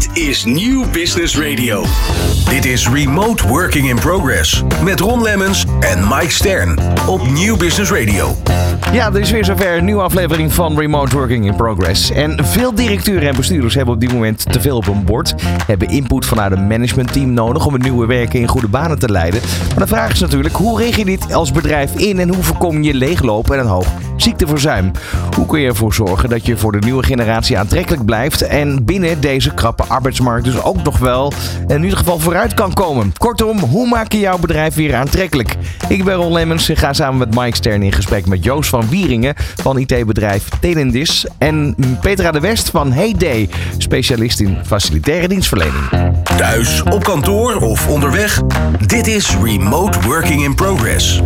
Dit is Nieuw Business Radio. Dit is Remote Working in Progress met Ron Lemmens en Mike Stern op Nieuw Business Radio. Ja, er is weer zover een nieuwe aflevering van Remote Working in Progress. En veel directeuren en bestuurders hebben op dit moment te veel op hun bord. Hebben input vanuit een managementteam nodig om het nieuwe werken in goede banen te leiden. Maar de vraag is natuurlijk, hoe regel je dit als bedrijf in en hoe voorkom je leeglopen en een hoog ziekteverzuim? Hoe kun je ervoor zorgen dat je voor de nieuwe generatie aantrekkelijk blijft en binnen deze krappe arbeidsmarkt dus ook nog wel in ieder geval vooruit kan komen? Kortom, hoe maak je jouw bedrijf weer aantrekkelijk? Ik ben Ron Lemmens en ga samen met Mike Stern in gesprek met Joost van Wieringen van IT-bedrijf Telendis en Petra de West van Heyday, specialist in facilitaire dienstverlening. Thuis, op kantoor of onderweg. Dit is Remote Working in Progress.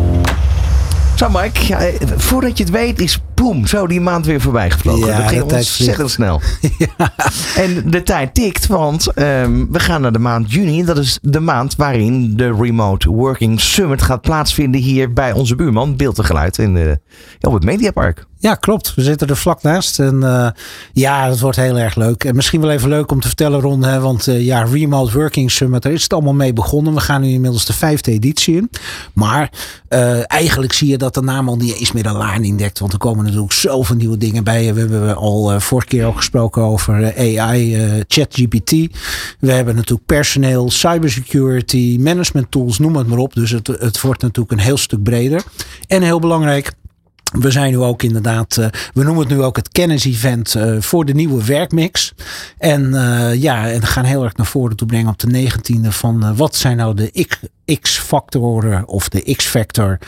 Zo Mike, eh, voordat je het weet is boem, zo die maand weer voorbij gevlogen. Ja, dat ging ontzettend snel. En de tijd tikt, want ehm, we gaan naar de maand juni. Dat is de maand waarin de Remote Working Summit gaat plaatsvinden hier bij onze buurman Beeld en Geluid in de, ja, op het Mediapark. Ja, klopt. We zitten er vlak naast. En eh, ja, dat wordt heel erg leuk. En misschien wel even leuk om te vertellen, Ron. Hè, want eh, ja, Remote Working Summit, daar is het allemaal mee begonnen. We gaan nu inmiddels de vijfde editie in. Maar eh, eigenlijk zie je dat de naam al niet eens meer een laan indekt. Want er komen natuurlijk zoveel nieuwe dingen bij. We hebben al vorige keer ook gesproken over AI, ChatGPT. We hebben natuurlijk personeel, cybersecurity, management tools, noem het maar op. Dus het, het wordt natuurlijk een heel stuk breder. En heel belangrijk, we zijn nu ook inderdaad, we noemen het nu ook het kennis-event voor de nieuwe werkmix. En ja, en gaan heel erg naar voren toe brengen op de 19e van wat zijn nou de X-factoren of de X-factor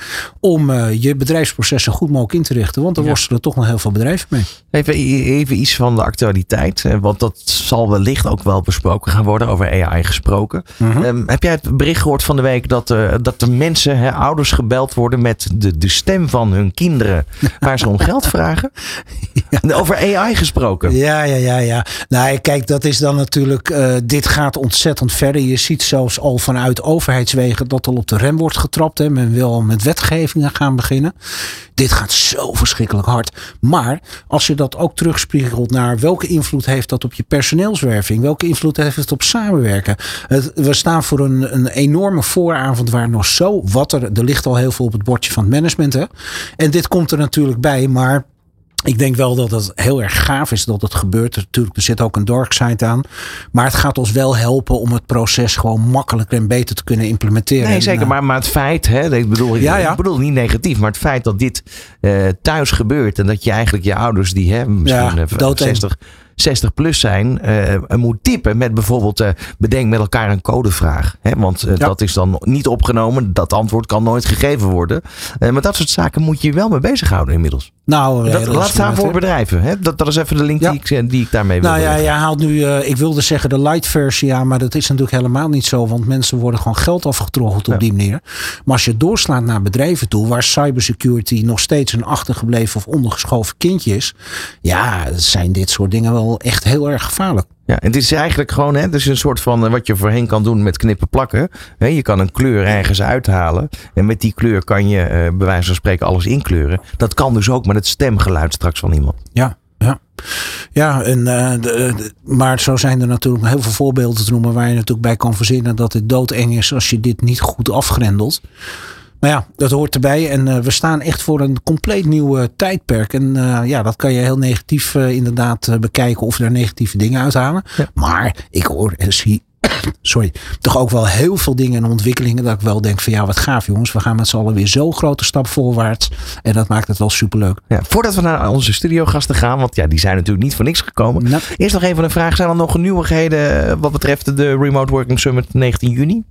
om je bedrijfsprocessen goed mogelijk in te richten. Want er ja. worstelen toch nog heel veel bedrijven mee. Even, even iets van de actualiteit, want dat zal wellicht ook wel besproken gaan worden, over AI gesproken. Mm -hmm. um, heb jij het bericht gehoord van de week dat, dat de mensen, hè, ouders gebeld worden met de, de stem van hun kinderen? waar ze om geld vragen. Ja. Over AI gesproken. Ja, ja, ja, ja. Nou, kijk, dat is dan natuurlijk. Uh, dit gaat ontzettend verder. Je ziet zelfs al vanuit overheidswegen dat er op de rem wordt getrapt. Hè. Men wil met wetgevingen gaan beginnen. Dit gaat zo verschrikkelijk hard. Maar als je dat ook terugspiegelt naar welke invloed heeft dat op je personeelswerving? Welke invloed heeft het op samenwerken? We staan voor een, een enorme vooravond waar nog zo wat er. Er ligt al heel veel op het bordje van het management. Hè? En dit komt er natuurlijk bij, maar ik denk wel dat het heel erg gaaf is dat het gebeurt. Natuurlijk, er zit ook een dark side aan. Maar het gaat ons wel helpen om het proces gewoon makkelijker en beter te kunnen implementeren. Nee, zeker. Maar, maar het feit, hè, ik, bedoel, ja, ja. ik bedoel niet negatief, maar het feit dat dit uh, thuis gebeurt. En dat je eigenlijk je ouders die hè, misschien ja, 60, 60 plus zijn, uh, moet typen met bijvoorbeeld uh, bedenk met elkaar een codevraag. Hè? Want ja. dat is dan niet opgenomen. Dat antwoord kan nooit gegeven worden. maar dat soort zaken moet je wel mee bezighouden inmiddels. Nou, dat, laat staan voor bedrijven. Hè? Dat, dat is even de link ja. die, ik, die ik daarmee wil. Nou ja, je haalt nu, ik wilde zeggen de light versie aan, maar dat is natuurlijk helemaal niet zo. Want mensen worden gewoon geld afgetroggeld op ja. die manier. Maar als je doorslaat naar bedrijven toe, waar cybersecurity nog steeds een achtergebleven of ondergeschoven kindje is. Ja, zijn dit soort dingen wel echt heel erg gevaarlijk. Ja, en het is eigenlijk gewoon, hè, het is een soort van wat je voorheen kan doen met knippen plakken. je kan een kleur ergens uithalen. En met die kleur kan je uh, bij wijze van spreken alles inkleuren. Dat kan dus ook met het stemgeluid straks van iemand. Ja, ja. Ja, en, uh, de, de, maar zo zijn er natuurlijk heel veel voorbeelden te noemen waar je natuurlijk bij kan verzinnen dat het doodeng is als je dit niet goed afgrendelt. Maar ja, dat hoort erbij. En uh, we staan echt voor een compleet nieuw uh, tijdperk. En uh, ja, dat kan je heel negatief inderdaad bekijken of er negatieve dingen uithalen. Ja. Maar ik hoor en zie sorry, toch ook wel heel veel dingen en ontwikkelingen dat ik wel denk van ja, wat gaaf jongens. We gaan met z'n allen weer zo'n grote stap voorwaarts. En dat maakt het wel superleuk. Ja, voordat we naar onze studiogasten gaan, want ja, die zijn natuurlijk niet voor niks gekomen. Nou. Eerst nog even een vraag. Zijn er nog nieuwigheden wat betreft de Remote Working Summit 19 juni?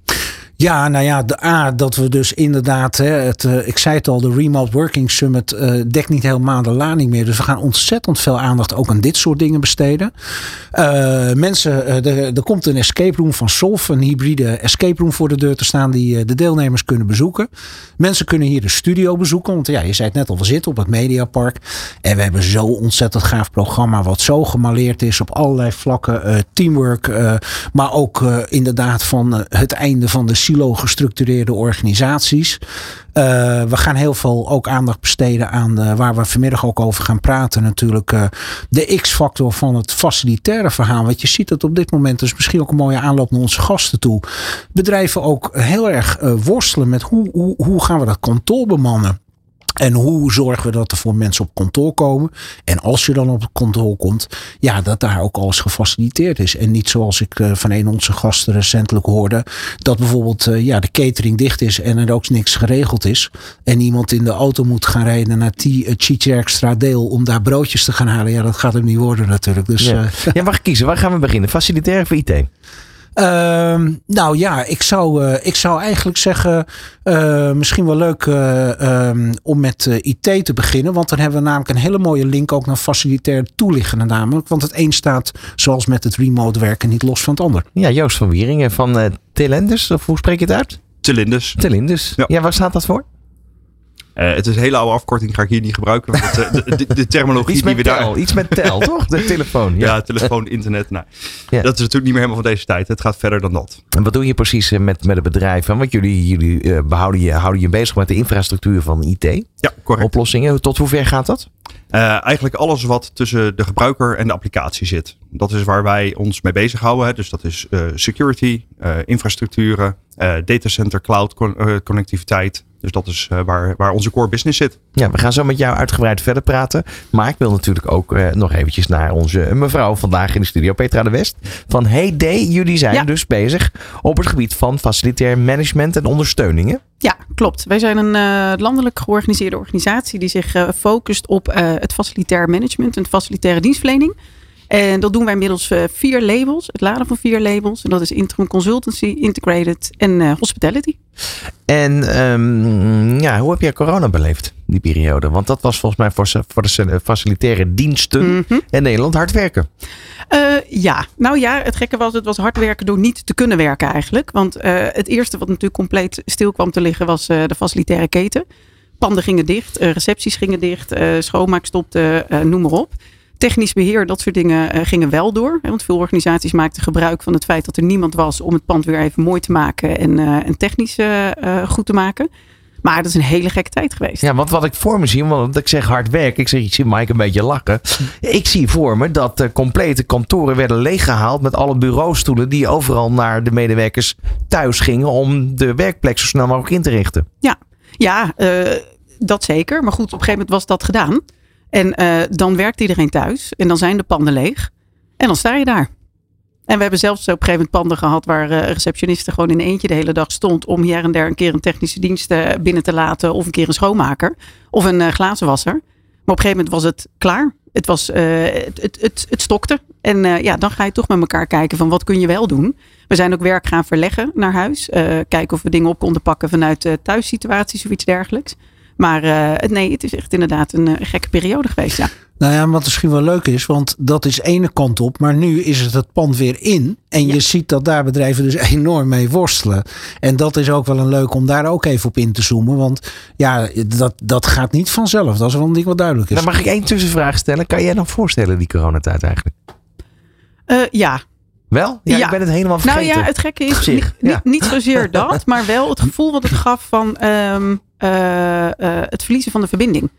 Ja, nou ja, de A, dat we dus inderdaad, hè, het, uh, ik zei het al, de Remote Working Summit uh, dekt niet helemaal de lading meer. Dus we gaan ontzettend veel aandacht ook aan dit soort dingen besteden. Uh, mensen, er komt een escape room van Solf, een hybride escape room voor de deur te staan die de deelnemers kunnen bezoeken. Mensen kunnen hier de studio bezoeken, want ja, je zei het net al, we zitten op het Mediapark. En we hebben zo'n ontzettend gaaf programma wat zo gemaleerd is op allerlei vlakken. teamwork, maar ook inderdaad van het einde van de silo gestructureerde organisaties. Uh, we gaan heel veel ook aandacht besteden aan uh, waar we vanmiddag ook over gaan praten. Natuurlijk uh, de X-factor van het facilitaire verhaal. Want je ziet dat op dit moment, dus misschien ook een mooie aanloop naar onze gasten toe. Bedrijven ook heel erg worstelen met hoe, hoe, hoe gaan we dat kantoor bemannen. En hoe zorgen we dat er voor mensen op kantoor komen? En als je dan op het kantoor komt, ja, dat daar ook alles gefaciliteerd is. En niet zoals ik uh, van een onze gasten recentelijk hoorde, dat bijvoorbeeld uh, ja, de catering dicht is en er ook niks geregeld is. En iemand in de auto moet gaan rijden naar Tjitjerkstra Deel om daar broodjes te gaan halen. Ja, dat gaat hem niet worden natuurlijk. Dus, ja. Uh, ja, mag kiezen. Waar gaan we beginnen? Facilitair of IT? Uh, nou ja, ik zou, uh, ik zou eigenlijk zeggen, uh, misschien wel leuk um, om met IT te beginnen. Want dan hebben we namelijk een hele mooie link ook naar facilitair toelichten. Namelijk, want het een staat zoals met het remote werken niet los van het ander. Ja, Joost van Wieringen van uh, Telendus, of hoe spreek je het uit? Telindus. Telindus. Ja. ja, waar staat dat voor? Uh, het is een hele oude afkorting, ga ik hier niet gebruiken. Want het, de, de, de, terminologie die we tel, daar. Iets met tel, toch? De telefoon. Ja, ja telefoon, internet. Nou, ja. Dat is natuurlijk niet meer helemaal van deze tijd. Het gaat verder dan dat. En wat doe je precies met, met het bedrijf? Want jullie, jullie uh, behouden je, houden je bezig met de infrastructuur van IT. Ja, correct. Oplossingen. Tot hoe ver gaat dat? Uh, eigenlijk alles wat tussen de gebruiker en de applicatie zit. Dat is waar wij ons mee bezighouden. Hè. Dus dat is security, infrastructuren, datacenter, cloud connectiviteit. Dus dat is uh, waar, waar onze core business zit. Ja, we gaan zo met jou uitgebreid verder praten. Maar ik wil natuurlijk ook uh, nog eventjes naar onze mevrouw vandaag in de studio, Petra de West. Van Hey Day, jullie zijn ja. dus bezig op het gebied van facilitair management en ondersteuningen. Ja, klopt. Wij zijn een uh, landelijk georganiseerde organisatie die zich focust op het facilitair management en facilitaire dienstverlening. En dat doen wij middels uh, vier labels, het laden van vier labels. En dat is Interim Consultancy, Integrated en uh, Hospitality. En um, ja, hoe heb jij corona beleefd, die periode? Want dat was volgens mij voor, voor de facilitaire diensten mm -hmm. in Nederland hard werken. Uh, ja, nou ja, het gekke was, het was hard werken door niet te kunnen werken eigenlijk. Want het eerste wat natuurlijk compleet stil kwam te liggen was de facilitaire keten. Panden gingen dicht, recepties gingen dicht, schoonmaak stopte, noem maar op. Technisch beheer, dat soort dingen uh, gingen wel door. Want veel organisaties maakten gebruik van het feit dat er niemand was om het pand weer even mooi te maken en, uh, en technisch uh, goed te maken. Maar dat is een hele gekke tijd geweest. Ja, want wat ik voor me zie, want ik zeg hard werk, ik zeg, ik zie Mike een beetje lachen. Ik zie voor me dat de complete kantoren werden leeggehaald met alle bureaustoelen die overal naar de medewerkers thuis gingen om de werkplek zo snel mogelijk in te richten. Ja, ja dat zeker. Maar goed, op een gegeven moment was dat gedaan. En uh, dan werkt iedereen thuis en dan zijn de panden leeg. En dan sta je daar. En we hebben zelfs op een gegeven moment panden gehad waar uh, receptionisten gewoon in eentje de hele dag stond om hier en daar een keer een technische dienst uh, binnen te laten of een keer een schoonmaker of een glazenwasser. Maar op een gegeven moment was het klaar. Het, was, het, het, het, stokte. En ja, dan ga je toch met elkaar kijken van wat kun je wel doen. We zijn ook werk gaan verleggen naar huis. kijken of we dingen op konden pakken vanuit thuissituaties of iets dergelijks. Maar uh, nee, het is echt inderdaad een uh, gekke periode geweest. Ja. Nou ja, wat misschien wel leuk is, want dat is ene kant op. Maar nu is het het pand weer in. En ja. je ziet dat daar bedrijven dus enorm mee worstelen. En dat is ook wel een leuk om daar ook even op in te zoomen. Want ja, dat, dat gaat niet vanzelf. Dat is wel een ding wat duidelijk is. Dan mag ik één tussenvraag stellen. Kan jij nog voorstellen die coronatijd eigenlijk? Uh, ja, wel? Ja, ja, ik ben het helemaal vergeten. Nou ja, het gekke is niet, ja. niet, zozeer dat, maar wel het gevoel wat het gaf van um, uh, uh, het verliezen van de verbinding.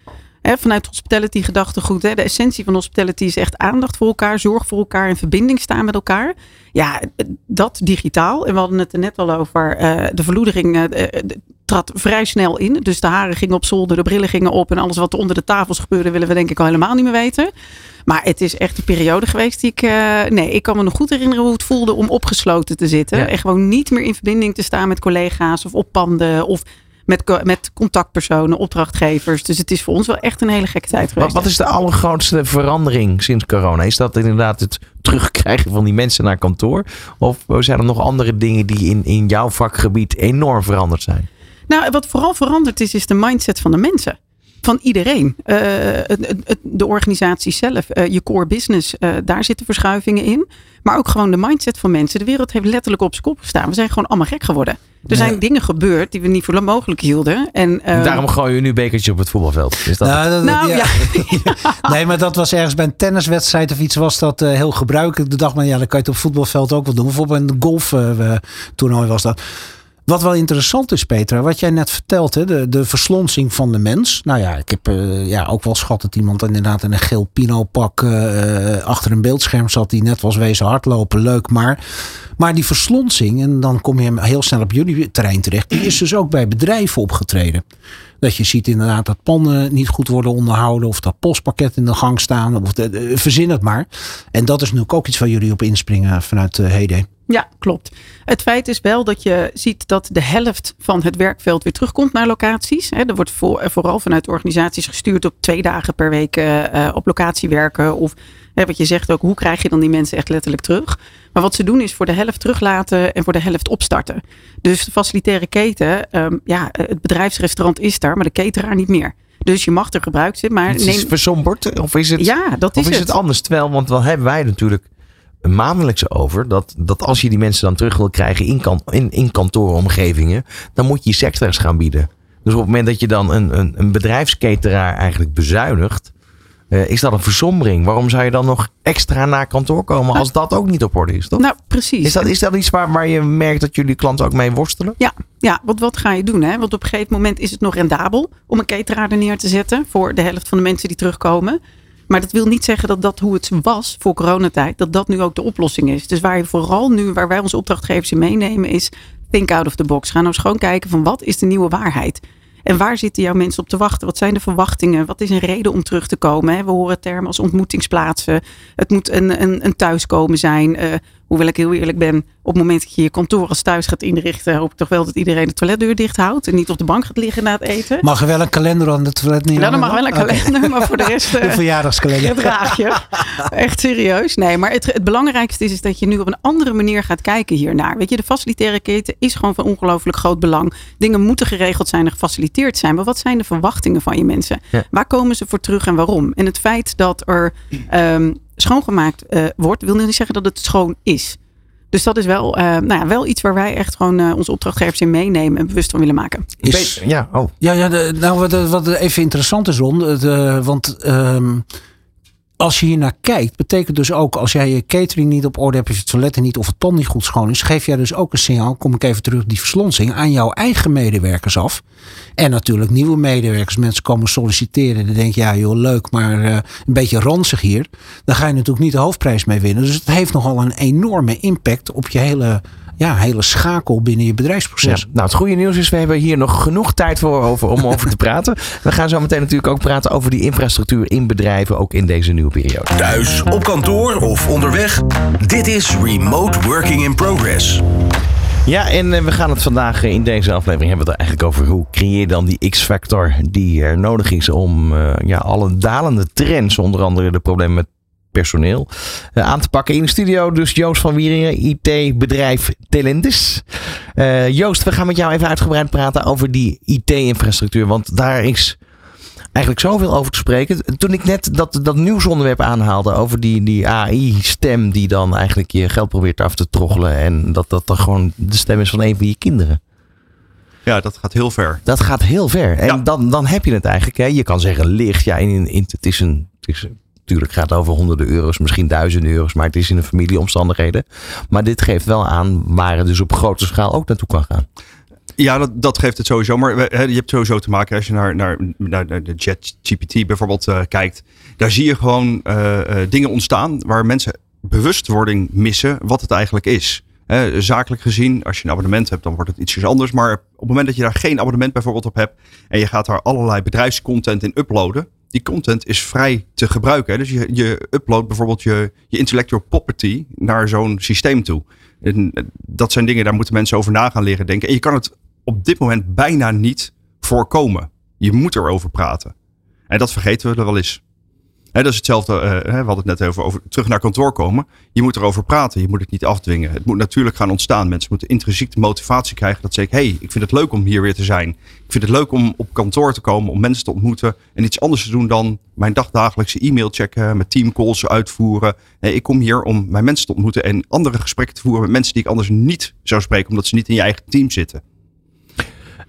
He, vanuit hospitality gedachtegoed. Hè, de essentie van hospitality is echt aandacht voor elkaar, zorg voor elkaar en verbinding staan met elkaar. Ja, dat digitaal. En we hadden het er net al over. Uh, de verloedering trad vrij snel in. Dus de haren gingen op zolder, de brillen gingen op. En alles wat er onder de tafels gebeurde, willen we denk ik al helemaal niet meer weten. Maar het is echt een periode geweest die ik. Uh, nee, ik kan me nog goed herinneren hoe het voelde om opgesloten te zitten. Ja. En gewoon niet meer in verbinding te staan met collega's of op panden. Of met, met contactpersonen, opdrachtgevers. Dus het is voor ons wel echt een hele gekke tijd geweest. Wat, wat is de allergrootste verandering sinds corona? Is dat inderdaad het terugkrijgen van die mensen naar kantoor? Of zijn er nog andere dingen die in, in jouw vakgebied enorm veranderd zijn? Nou, wat vooral veranderd is, is de mindset van de mensen van iedereen. Uh, de organisatie zelf, uh, je core business, uh, daar zitten verschuivingen in. Maar ook gewoon de mindset van mensen. De wereld heeft letterlijk op zijn kop gestaan. We zijn gewoon allemaal gek geworden. Er zijn dingen gebeurd die we niet voor mogelijk hielden. En, uh, Daarom gooi je nu bekertje op het voetbalveld. Is dat nou, dat, nou ja. ja. nee, maar dat was ergens bij een tenniswedstrijd of iets was dat uh, heel gebruikelijk. De dag maar ja, dan kan je het op het voetbalveld ook wel doen. Bijvoorbeeld een golftoernooi was dat. Wat wel interessant is, Petra, wat jij net vertelt, de, de verslonsing van de mens. Nou ja, ik heb uh, ja, ook wel schat dat iemand inderdaad in een geel pino-pak uh, achter een beeldscherm zat, die net was wezen hardlopen. Leuk, maar, maar die verslonsing, en dan kom je heel snel op jullie terrein terecht, die is dus ook bij bedrijven opgetreden. Dat je ziet inderdaad dat pannen niet goed worden onderhouden. Of dat postpakket in de gang staan. Of verzin het maar. En dat is nu ook iets waar jullie op inspringen vanuit Heden. Ja, klopt. Het feit is wel dat je ziet dat de helft van het werkveld weer terugkomt naar locaties. Er wordt vooral vanuit organisaties gestuurd op twee dagen per week uh, op locatie werken. Of wat je zegt ook, hoe krijg je dan die mensen echt letterlijk terug? Maar wat ze doen is voor de helft teruglaten en voor de helft opstarten. Dus de facilitaire keten, um, ja, het bedrijfsrestaurant is daar, maar de cateraar niet meer. Dus je mag er gebruikt zijn, maar het is neem... versomberd of is het, ja, dat is, of is het. het anders? Terwijl, want dan hebben wij natuurlijk maandelijks over dat, dat als je die mensen dan terug wil krijgen in, kan, in, in kantooromgevingen, dan moet je sectors gaan bieden. Dus op het moment dat je dan een, een, een bedrijfsketeraar eigenlijk bezuinigt, uh, is dat een versombering? Waarom zou je dan nog extra naar kantoor komen als dat ook niet op orde is? Toch? Nou, precies. Is dat, is dat iets waar, waar je merkt dat jullie klanten ook mee worstelen? Ja, ja want wat ga je doen? Hè? Want op een gegeven moment is het nog rendabel om een cateraar er neer te zetten voor de helft van de mensen die terugkomen. Maar dat wil niet zeggen dat dat hoe het was voor coronatijd, dat dat nu ook de oplossing is. Dus waar je vooral nu, waar wij onze opdrachtgevers in meenemen, is think out of the box. Ga nou eens gewoon kijken van wat is de nieuwe waarheid. En waar zitten jouw mensen op te wachten? Wat zijn de verwachtingen? Wat is een reden om terug te komen? We horen termen als ontmoetingsplaatsen. Het moet een, een, een thuiskomen zijn. Hoewel ik heel eerlijk ben, op het moment dat je je kantoor als thuis gaat inrichten, hoop ik toch wel dat iedereen de toiletdeur dicht houdt en niet op de bank gaat liggen na het eten. Mag er wel een kalender aan de toilet nemen? Ja, dan mag wel een kalender, maar voor de rest. de verjaardagskalender. draag je. Echt serieus. Nee, maar het, het belangrijkste is, is dat je nu op een andere manier gaat kijken hiernaar. Weet je, de facilitaire keten is gewoon van ongelooflijk groot belang. Dingen moeten geregeld zijn en gefaciliteerd zijn. Maar wat zijn de verwachtingen van je mensen? Waar komen ze voor terug en waarom? En het feit dat er um, schoongemaakt uh, wordt, wil niet zeggen dat het schoon is. Dus dat is wel, uh, nou ja, wel iets waar wij echt gewoon uh, onze opdrachtgevers in meenemen en bewust van willen maken. Is, ja, oh. ja, ja de, nou wat, wat even interessant is, Ron. De, want um, als je hier naar kijkt, betekent dus ook als jij je catering niet op orde hebt, of je toiletten niet of het ton niet goed schoon is, geef jij dus ook een signaal, kom ik even terug die verslonsing, aan jouw eigen medewerkers af. En natuurlijk nieuwe medewerkers. Mensen komen solliciteren. Dan denk je, ja joh, leuk, maar uh, een beetje ranzig hier. Dan ga je natuurlijk niet de hoofdprijs mee winnen. Dus het heeft nogal een enorme impact op je hele ja, hele schakel binnen je bedrijfsproces. Ja, nou, het goede nieuws is, we hebben hier nog genoeg tijd voor over, om over te praten. We gaan zo meteen natuurlijk ook praten over die infrastructuur in bedrijven, ook in deze nieuwe periode. Thuis, op kantoor of onderweg. Dit is Remote Working in Progress. Ja, en eh, we gaan het vandaag in deze aflevering hebben we het eigenlijk over hoe creëer je dan die X-factor die er nodig is om uh, ja, alle dalende trends, onder andere de problemen met personeel uh, aan te pakken. In de studio dus Joost van Wieringen, IT-bedrijf Telendis. Uh, Joost, we gaan met jou even uitgebreid praten over die IT-infrastructuur. Want daar is eigenlijk zoveel over te spreken. Toen ik net dat, dat nieuwsonderwerp aanhaalde over die, die AI-stem die dan eigenlijk je geld probeert af te troggelen. En dat dat dan gewoon de stem is van een van je kinderen. Ja, dat gaat heel ver. Dat gaat heel ver. En dan, dan heb je het eigenlijk. Hè. Je kan zeggen licht. Ja, in, in, het is een. Het is een Natuurlijk gaat het over honderden euro's, misschien duizenden euro's, maar het is in de familieomstandigheden. Maar dit geeft wel aan waar het dus op grote schaal ook naartoe kan gaan. Ja, dat, dat geeft het sowieso. Maar je hebt sowieso te maken als je naar, naar, naar de GPT bijvoorbeeld uh, kijkt. Daar zie je gewoon uh, uh, dingen ontstaan waar mensen bewustwording missen wat het eigenlijk is. zakelijk gezien, als je een abonnement hebt, dan wordt het ietsjes anders. Maar op het moment dat je daar geen abonnement bijvoorbeeld op hebt en je gaat daar allerlei bedrijfscontent in uploaden, die content is vrij te gebruiken. Dus je, je uploadt bijvoorbeeld je, je intellectual property naar zo'n systeem toe. Eh, dat zijn dingen, daar moeten mensen over na gaan leren denken. En je kan het op dit moment bijna niet voorkomen. Je moet erover praten. En dat vergeten we er wel eens dat is hetzelfde, uh, we hadden het net over, over terug naar kantoor komen. Je moet erover praten, je moet het niet afdwingen. Het moet natuurlijk gaan ontstaan. Mensen moeten intrinsiek de motivatie krijgen dat ze zeggen, hey, ik vind het leuk om hier weer te zijn. Ik vind het leuk om op kantoor te komen, om mensen te ontmoeten. En iets anders te doen dan mijn dagdagelijkse e-mail checken, met teamcalls uitvoeren. Nee, ik kom hier om mijn mensen te ontmoeten en andere gesprekken te voeren met mensen die ik anders niet zou spreken, omdat ze niet in je eigen team zitten.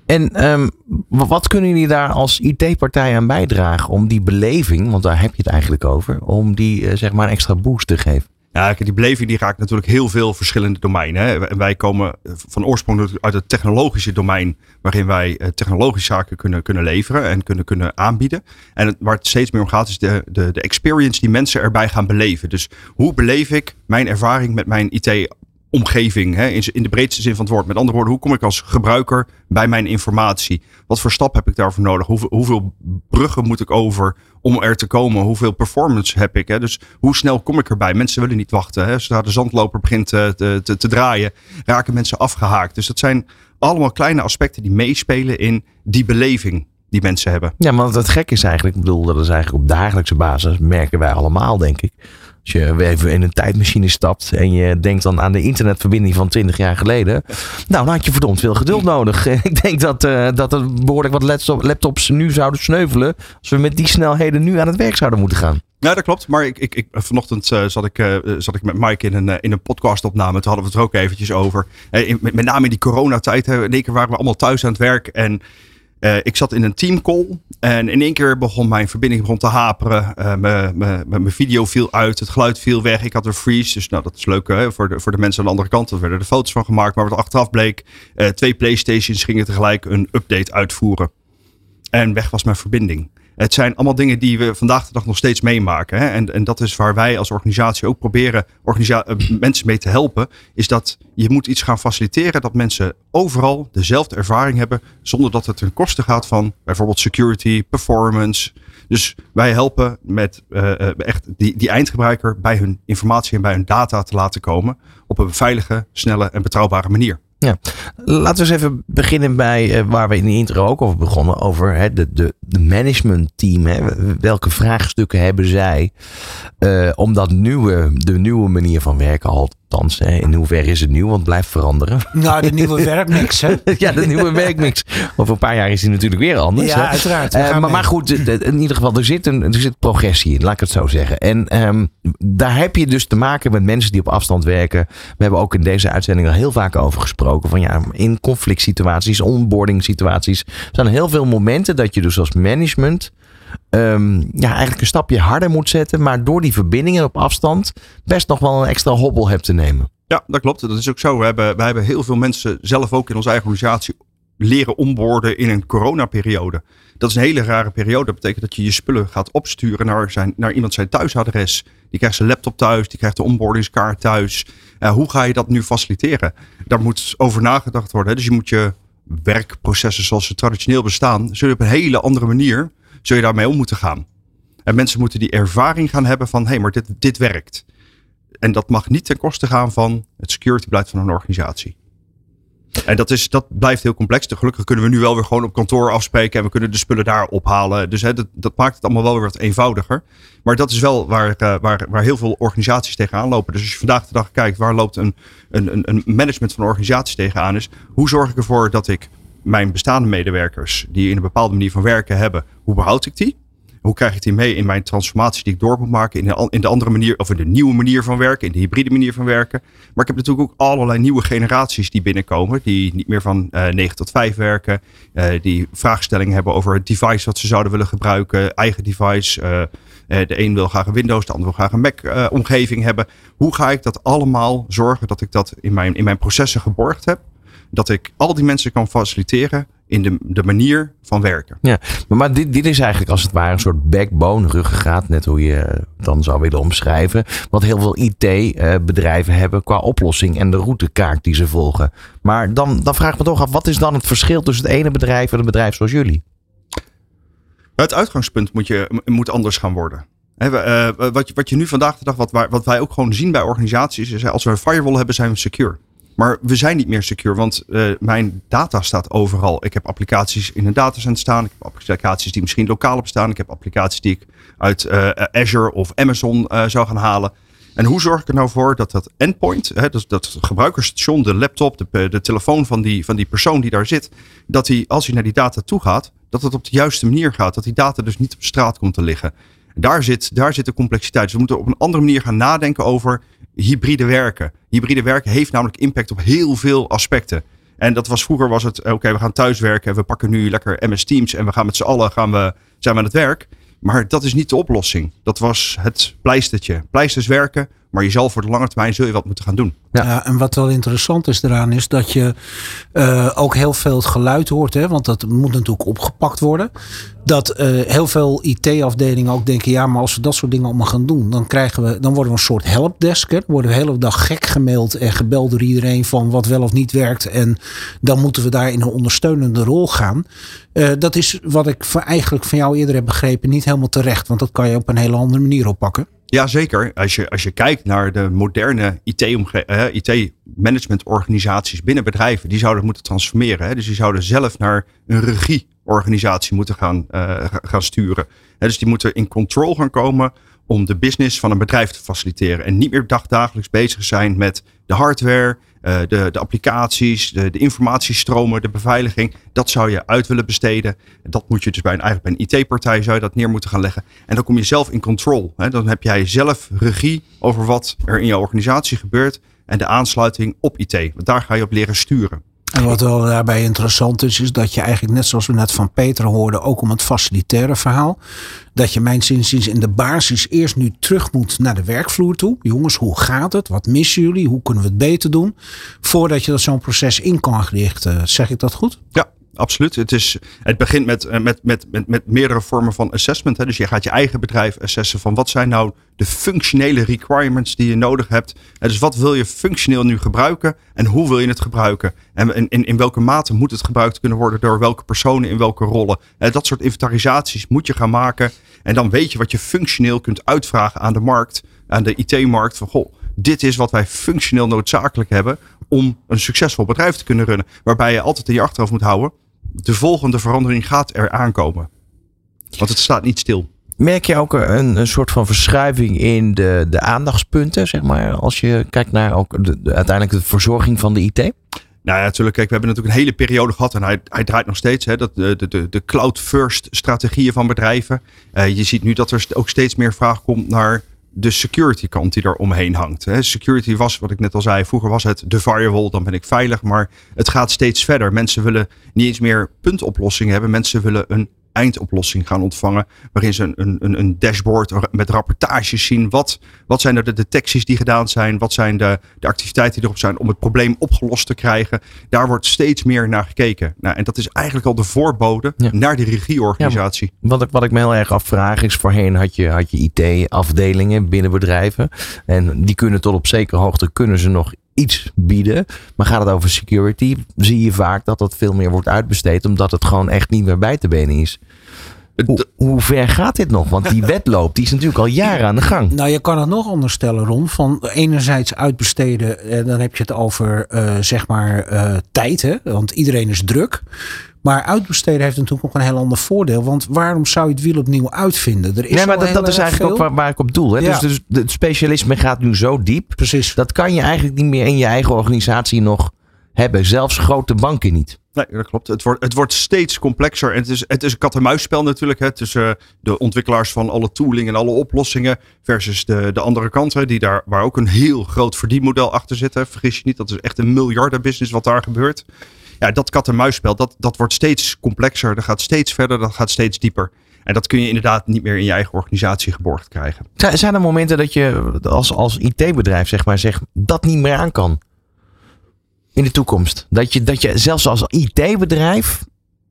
En um, wat kunnen jullie daar als IT-partij aan bijdragen om die beleving, want daar heb je het eigenlijk over, om die uh, zeg maar een extra boost te geven? Ja, die beleving die raakt natuurlijk heel veel verschillende domeinen. Hè. Wij komen van oorsprong uit het technologische domein, waarin wij eh, technologische zaken kunnen, kunnen leveren en kunnen, kunnen aanbieden. En waar het steeds meer om gaat, is de, de, de experience die mensen erbij gaan beleven. Dus hoe beleef ik mijn ervaring met mijn IT omgeving, hè, in, de breedste zin van het woord. Met andere woorden, hoe kom ik als gebruiker bij mijn informatie? Wat voor stap heb ik daarvoor nodig? Hoeveel, bruggen moet ik over om er te komen? Hoeveel performance heb ik? Hè? Dus hoe snel kom ik erbij? Mensen willen niet wachten. Hè? Zodra de zandloper begint te, te, te draaien, raken mensen afgehaakt. Dus dat zijn allemaal kleine aspecten die meespelen in die beleving die mensen hebben. Ja, maar het gek is eigenlijk, ik bedoel, dat is eigenlijk op dagelijkse basis, merken wij allemaal, denk ik als je even in een tijdmachine stapt en je denkt dan aan de internetverbinding van 20 jaar geleden. Nou, dan had je verdomd veel geduld nodig. Ik denk dat, uh, dat er behoorlijk wat laptops nu zouden sneuvelen. Als we met die snelheden nu aan het werk zouden moeten gaan. Ja, dat klopt. Maar ik, ik, ik vanochtend uh, zat, ik, zat ik met Mike in een, in een podcastopname. Toen hadden we het er ook eventjes over. In, met, name in die coronatijd. In één keer waren we allemaal thuis aan het werk. En uh, ik zat in een teamcall en in één keer begon mijn verbinding begon te haperen. Uh, mijn video viel uit, het geluid viel weg. Ik had een freeze, dus nou, dat is leuk hè, voor, de, voor de mensen aan de andere kant. Er werden er foto's van gemaakt. Maar wat achteraf bleek, uh, twee Playstations gingen tegelijk een update uitvoeren. En weg was mijn verbinding. Het zijn allemaal dingen die we vandaag de dag nog steeds meemaken. Hè? En, en dat is waar wij als organisatie ook proberen organisa mensen mee te helpen. Is dat je moet iets gaan faciliteren dat mensen overal dezelfde ervaring hebben. Zonder dat het ten koste gaat van bijvoorbeeld security, performance. Dus wij helpen met uh, echt die, die eindgebruiker bij hun informatie en bij hun data te laten komen. Op een veilige, snelle en betrouwbare manier. Ja, laten we eens even beginnen bij uh, waar we in de intro ook over begonnen. Over hè, de, de, de management team. Hè. Welke vraagstukken hebben zij uh, om dat nieuwe, de nieuwe manier van werken al Althans, in hoeverre is het nieuw? Want het blijft veranderen. Nou, de nieuwe werkmix, hè? ja, de nieuwe werkmix. Over een paar jaar is die natuurlijk weer anders. Ja, uiteraard. Uh, maar, maar, goed, in ieder geval, er zit, een, er zit progressie in, laat ik het zo zeggen. En um, daar heb je dus te maken met mensen die op afstand werken. We hebben ook in deze uitzending al heel vaak over gesproken. Van ja, in conflict situaties, onboarding situaties. Er zijn heel veel momenten dat je dus als management um, ja, eigenlijk een stapje harder moet zetten. Maar door die verbindingen op afstand best nog wel een extra hobbel hebt te nemen. Ja, dat klopt. Dat is ook zo. We hebben, we hebben heel veel mensen zelf ook in onze eigen organisatie leren onboorden in een coronaperiode. Dat is een hele rare periode. Dat betekent dat je je spullen gaat opsturen naar, zijn, naar iemand zijn thuisadres. Die krijgt zijn laptop thuis, die krijgt de onboardingskaart thuis. Uh, hoe ga je dat nu faciliteren? Daar moet over nagedacht worden. Dus je moet je werkprocessen zoals ze traditioneel bestaan, zul je op een hele andere manier zul je daarmee om moeten gaan. En mensen moeten die ervaring gaan hebben van, hé, hey, maar dit, dit werkt. En dat mag niet ten koste gaan van het security beleid van een organisatie. En dat, is, dat blijft heel complex. Gelukkig kunnen we nu wel weer gewoon op kantoor afspreken en we kunnen de spullen daar ophalen. Dus hè, dat, dat, maakt het allemaal wel weer wat eenvoudiger. Maar dat is wel waar, uh, waar, waar heel veel organisaties tegenaan lopen. Dus als je vandaag de dag kijkt waar loopt een, een, een management van organisaties tegenaan is. Hoe zorg ik ervoor dat ik mijn bestaande medewerkers die in een bepaalde manier van werken hebben, hoe behoud ik die? Hoe krijg ik die mee in mijn transformatie die ik door moet maken in de, in de andere manier, of in de nieuwe manier van werken, in de hybride manier van werken. Maar ik heb natuurlijk ook allerlei nieuwe generaties die binnenkomen, die niet meer van uh, eh, 9 tot 5 werken, uh, die vraagstellingen hebben over het device wat ze zouden willen gebruiken, eigen device. Uh, de een wil graag een Windows, de ander wil graag een Mac-omgeving hebben. Hoe ga ik dat allemaal zorgen dat ik dat in mijn, in mijn processen geborgd heb? Dat ik al die mensen kan faciliteren in de, de manier van werken. Ja, maar, maar dit, dit is eigenlijk als het ware een soort backbone, ruggengraat, net hoe je dan zou willen omschrijven. Wat heel veel IT-bedrijven hebben qua oplossing en de routekaart die ze volgen. Maar dan, dan vraag ik me toch af, wat is dan het verschil tussen het ene bedrijf en een bedrijf zoals jullie? Het uitgangspunt moet, je, moet anders gaan worden. He, uh, wat, je, wat je nu vandaag de dag, wat, wat wij ook gewoon zien bij organisaties, is als we een firewall hebben, zijn we secure. Maar we zijn niet meer secure, want uh, mijn data staat overal. Ik heb applicaties in een datacenter staan. Ik heb applicaties die misschien lokaal bestaan. Ik heb applicaties die ik uit uh, Azure of Amazon zou gaan halen. En hoe zorg ik er nou voor dat dat endpoint, hè, dat gebruikersstation, de laptop, de, de telefoon van die, van die persoon die daar zit, dat hij als hij naar die data toe gaat, dat het op de juiste manier gaat. Dat die data dus niet op straat komt te liggen. Daar zit, daar zit de complexiteit. Dus we moeten op een andere manier gaan nadenken over hybride werken. Hybride werken heeft namelijk impact op heel veel aspecten. En dat was vroeger was het, oké, we gaan thuiswerken. We pakken nu lekker MS Teams en we gaan met z'n allen gaan we, zijn we aan het werk. Maar dat is niet de oplossing. Dat was het pleistertje. Pleisters werken, Maar je zal voor de lange termijn zul je wat moeten gaan doen. Ja. en wat wel interessant is eraan is dat je uh, ook heel veel het geluid hoort. Hè, want dat moet natuurlijk opgepakt worden. Dat uh, heel veel IT-afdelingen ook denken, ja, maar als we dat soort dingen allemaal gaan doen, dan krijgen we, dan worden we een soort helpdesk. Hè. Dan worden we de hele dag gek gemaild en gebeld door iedereen van wat wel of niet werkt. En dan moeten we daar in een ondersteunende rol gaan. Uh, dat is wat ik van, eigenlijk van jou eerder heb begrepen, niet helemaal terecht. Want dat kan je op een hele andere manier oppakken. Ja, zeker. Als je, als je kijkt naar de moderne IT-managementorganisaties IT binnen bedrijven, die zouden moeten transformeren. Hè? Dus die zouden zelf naar een regieorganisatie moeten gaan, uh, gaan sturen. Hè? Dus die moeten in control gaan komen om de business van een bedrijf te faciliteren. En niet meer dagdagelijks bezig zijn met de hardware, uh, de, de applicaties, de, de informatiestromen, de beveiliging. Dat zou je uit willen besteden. Dat moet je dus bij een, eigenlijk bij een IT-partij zou je dat neer moeten gaan leggen. En dan kom je zelf in control. Hè? Dan heb jij zelf regie over wat er in jouw organisatie gebeurt. En de aansluiting op IT. Want daar ga je op leren sturen. En wat wel daarbij interessant is, is dat je eigenlijk net zoals we net van Peter hoorden, ook om het facilitaire verhaal, dat je mijn zinziens in de basis eerst nu terug moet naar de werkvloer toe. Jongens, hoe gaat het? Wat missen jullie? Hoe kunnen we het beter doen? Voordat je dat zo'n proces in kan richten. Zeg ik dat goed? Ja, absoluut. Het, is, het begint met, eh, met, met, met, met meerdere vormen van assessment. Hè. Dus je gaat je eigen bedrijf assessen van wat zijn nou de functionele requirements die je nodig hebt. dus wat wil je functioneel nu gebruiken en hoe wil je het gebruiken? En in, in, in welke mate moet het gebruikt kunnen worden door welke personen in welke rollen? dat soort inventarisaties moet je gaan maken. En dan weet je wat je functioneel kunt uitvragen aan de markt, aan de IT-markt. Van goh, dit is wat wij functioneel noodzakelijk hebben om een succesvol bedrijf te kunnen runnen. Waarbij je altijd in je achterhoofd moet houden de volgende verandering gaat er aankomen. Want het staat niet stil. Merk je ook een, een soort van verschuiving in de, de aandachtspunten, zeg maar, als je kijkt naar ook de, uiteindelijk de verzorging van de IT? Nou ja, natuurlijk. Kijk, we hebben natuurlijk een hele periode gehad en hij, hij draait nog steeds. Hè, dat, de, de, de cloud-first strategieën van bedrijven. Uh, je ziet nu dat er ook steeds meer vraag komt naar de security kant die er omheen hangt. Security was, wat ik net al zei, vroeger was het de firewall, dan ben ik veilig. Maar het gaat steeds verder. Mensen willen niet eens meer puntoplossingen hebben. Mensen willen een eindoplossing gaan ontvangen. Waarin ze een, een, een dashboard met rapportages zien. Wat, wat zijn er de detecties die gedaan zijn? Wat zijn de, de activiteiten die erop zijn om het probleem opgelost te krijgen? Daar wordt steeds meer naar gekeken. Nou, en dat is eigenlijk al de voorbode naar de regieorganisatie. Ja, wat, ik, wat ik me heel erg afvraag is, voorheen had je, had je IT-afdelingen binnen bedrijven. En die kunnen tot op zekere hoogte kunnen ze nog iets bieden. Maar gaat het over security, zie je vaak dat dat veel meer wordt uitbesteed. Omdat het gewoon echt niet meer bij te benen is. Hoe, hoe, ver gaat dit nog? Want die wedloop die is natuurlijk al jaren aan de gang. Nou, je kan het nog anders stellen, Ron. Van enerzijds uitbesteden, en dan heb je het over uh, zeg maar uh, tijd. Hè? Want iedereen is druk. Maar uitbesteden heeft natuurlijk ook een heel ander voordeel. Want waarom zou je het wiel opnieuw uitvinden? Er is nee, maar dat, dat is eigenlijk ook waar, waar, ik op doel. Hè? Dus, dus het specialisme gaat nu zo diep. Precies. Dat kan je eigenlijk niet meer in je eigen organisatie nog hebben. Zelfs grote banken niet. Nee, dat klopt. Het wordt, het wordt steeds complexer. En het is, het is een kat-en-muisspel natuurlijk. Hè, tussen de ontwikkelaars van alle tooling en alle oplossingen. Versus de, de andere kanten. Die daar, waar ook een heel groot verdienmodel achter zit. Hè. Vergis je niet, dat is echt een miljardenbusiness wat daar gebeurt ja, dat kat-en-muisspel, dat, dat wordt steeds complexer. Dat gaat steeds verder, dat gaat steeds dieper. En dat kun je inderdaad niet meer in je eigen organisatie geborgd krijgen. Zijn er momenten dat je als, als IT-bedrijf zeg maar zegt dat niet meer aan kan? In de toekomst. Dat je, dat je zelfs als IT-bedrijf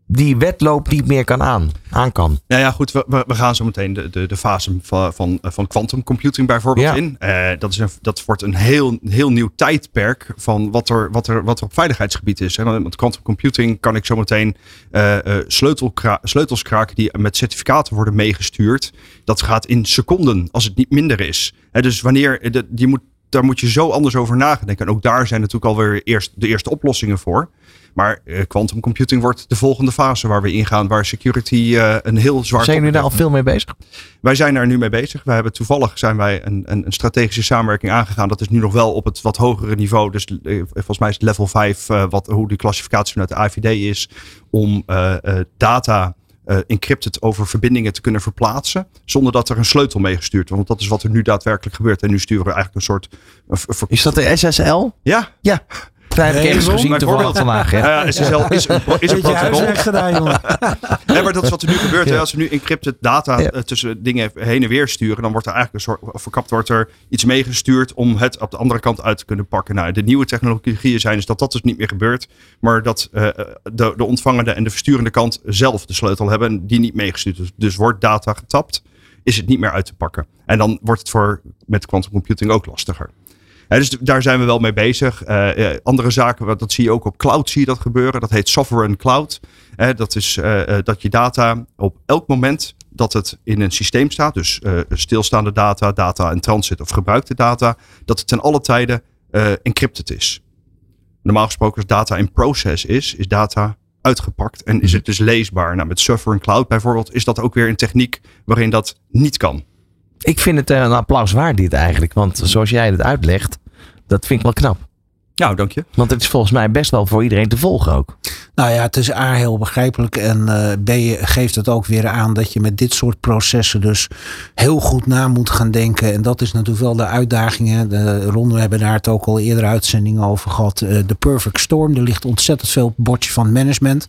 die wedloop niet meer kan aan, aan kan. Ja, ja goed. We, we gaan zo meteen de, de, de fase van, van, van quantum computing bijvoorbeeld in. Uh, dat, is een, dat wordt een heel, heel nieuw tijdperk van wat er, wat er, wat er op veiligheidsgebied is. Hè. Want quantum computing kan ik zo meteen uh, sleutelkra sleutels kraken die met certificaten worden meegestuurd. Dat gaat in seconden als het niet minder is. dus wanneer, de, die moet, daar moet je zo anders over nadenken. En ook daar zijn natuurlijk alweer eerst de eerste oplossingen voor. Maar uh, quantum computing wordt de volgende fase waar we ingaan, waar security uh, een heel zwaar. Zijn jullie daar al veel mee bezig? Wij zijn daar nu mee bezig. Wij hebben toevallig zijn wij een, een, een, strategische samenwerking aangegaan. Dat is nu nog wel op het wat hogere niveau. Dus uh, volgens mij is het level 5, wat, hoe die klassificatie vanuit de AVD is, om data. Uh, encrypted over verbindingen te kunnen verplaatsen. Zonder dat er een sleutel mee gestuurd wordt. Want dat is wat er nu daadwerkelijk gebeurt. En nu sturen we eigenlijk een soort. is dat de SSL? Ja. Ja. Heb ik ergens gezien toevallig vandaag. Ja. Ja, SSL is een, is een Beetje protocol. gedaan, jongen. Nee, maar dat is wat er nu gebeurt. hè. Als we nu encrypted data Ja. eh, tussen dingen heen en weer sturen, dan wordt er eigenlijk een soort, of verkapt wordt er iets meegestuurd om het op de andere kant uit te kunnen pakken. Nou, de nieuwe technologieën zijn dus dat dat dus niet meer gebeurt, maar dat eh, de, de ontvangende en de versturende kant zelf de sleutel hebben en die niet meegestuurd. Dus, dus wordt data getapt, is het niet meer uit te pakken. En dan wordt het voor met quantum computing ook lastiger. Dus daar zijn we wel mee bezig. Eh, eh, andere zaken, dat zie je ook op cloud zie je dat gebeuren. Dat heet sovereign cloud. Dat is eh, dat je data op elk moment dat het in een systeem staat, dus stilstaande data, data in transit of gebruikte data, dat het ten alle tijden encrypted is. Normaal gesproken als data in process is, is data uitgepakt en is het dus leesbaar. Nou, met sovereign cloud bijvoorbeeld is dat ook weer een techniek waarin dat niet kan. Ik vind het eh, een applaus waard dit eigenlijk. Want zoals jij het uitlegt, dat vind ik wel knap. Nou, dank je. Want het is volgens mij best wel voor iedereen te volgen ook. Nou ja, het is A heel begrijpelijk. En eh, B geeft het ook weer aan dat je met dit soort processen dus heel goed na moet gaan denken. En dat is natuurlijk wel de uitdagingen. De, Ron, we hebben daar het ook al eerder uitzendingen over gehad. Eh, De perfect storm. Er ligt ontzettend veel bordje van management.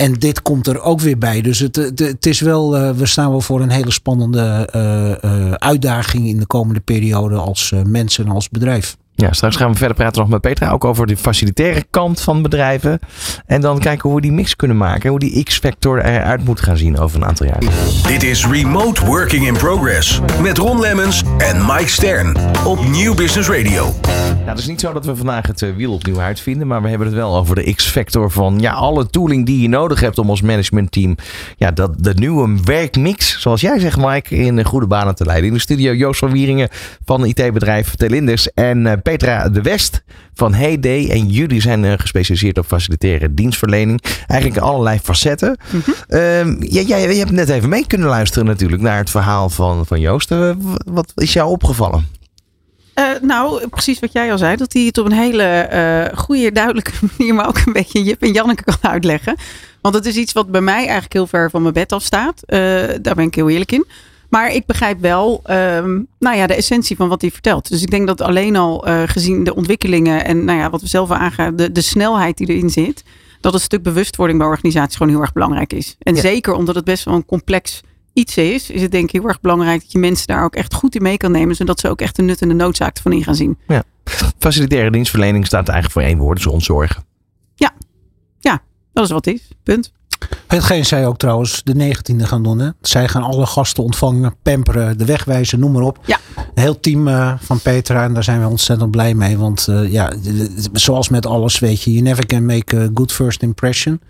En dit komt er ook weer bij. Dus het, het, het is wel, eh, we staan wel voor een hele spannende eh, eh, uitdaging in de komende periode als mensen en als bedrijf. Ja, straks gaan we verder praten nog met Petra. Ook over de facilitaire kant van bedrijven. En dan kijken hoe we die mix kunnen maken. Hoe die X-factor eruit moet gaan zien over een aantal jaar. Dit is Remote Working in Progress met Ron Lemmens en Mike Stern op Nieuw Business Radio. Nou, het is niet zo dat we vandaag het eh, wiel opnieuw uitvinden. Maar we hebben het wel over de X-factor van ja, alle tooling die je nodig hebt om als managementteam ja, dat, de nieuwe werkmix, zoals jij zegt Mike, in goede banen te leiden. In de studio Joost van Wieringen van IT-bedrijf Telinders en eh, Petra de West van Heyday. En jullie zijn eh, gespecialiseerd op facilitaire dienstverlening. Eigenlijk allerlei facetten. Ja, jij, je hebt net even mee kunnen luisteren natuurlijk naar het verhaal van, van Joost. Eh, wat is jou opgevallen? Eh, nou, precies wat jij al zei. Dat hij het op een hele goede, duidelijke manier, maar ook een beetje Jip en Janneke kan uitleggen. Want het is iets wat bij mij eigenlijk heel ver van mijn bed af staat. Daar ben ik heel eerlijk in. Maar ik begrijp wel ehm, nou ja, de essentie van wat hij vertelt. Dus ik denk dat alleen al eh, gezien de ontwikkelingen en nou ja, wat we zelf aangaan, de, de snelheid die erin zit, dat een stuk bewustwording bij organisaties gewoon heel erg belangrijk is. En Ja. zeker omdat het best wel een complex iets is, is het denk ik heel erg belangrijk dat je mensen daar ook echt goed in mee kan nemen, zodat ze ook echt de nut en de noodzaak ervan in gaan zien. Facilitaire dienstverlening staat eigenlijk voor één woord, dus ontzorgen. Dat is wat het is. Punt. Hetgeen zij ook trouwens de 19e gaan doen. Hè? Zij gaan alle gasten ontvangen, pamperen, de weg wijzen, noem maar op. Ja. Een heel team eh, van Petra en daar zijn we ontzettend blij mee. Want eh, ja, zoals met alles weet je, you never can make a good first impression.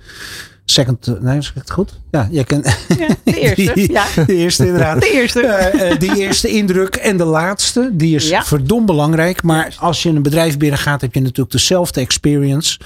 Second, eh, nee, zeg ik het goed? Ja, je kan, Ja, de eerste. Die- Ja, de eerste inderdaad. de eerste. Eh, die eerste indruk en de laatste, die is Ja. verdomd belangrijk. Maar als je in een bedrijf binnengaat, heb je natuurlijk dezelfde experience.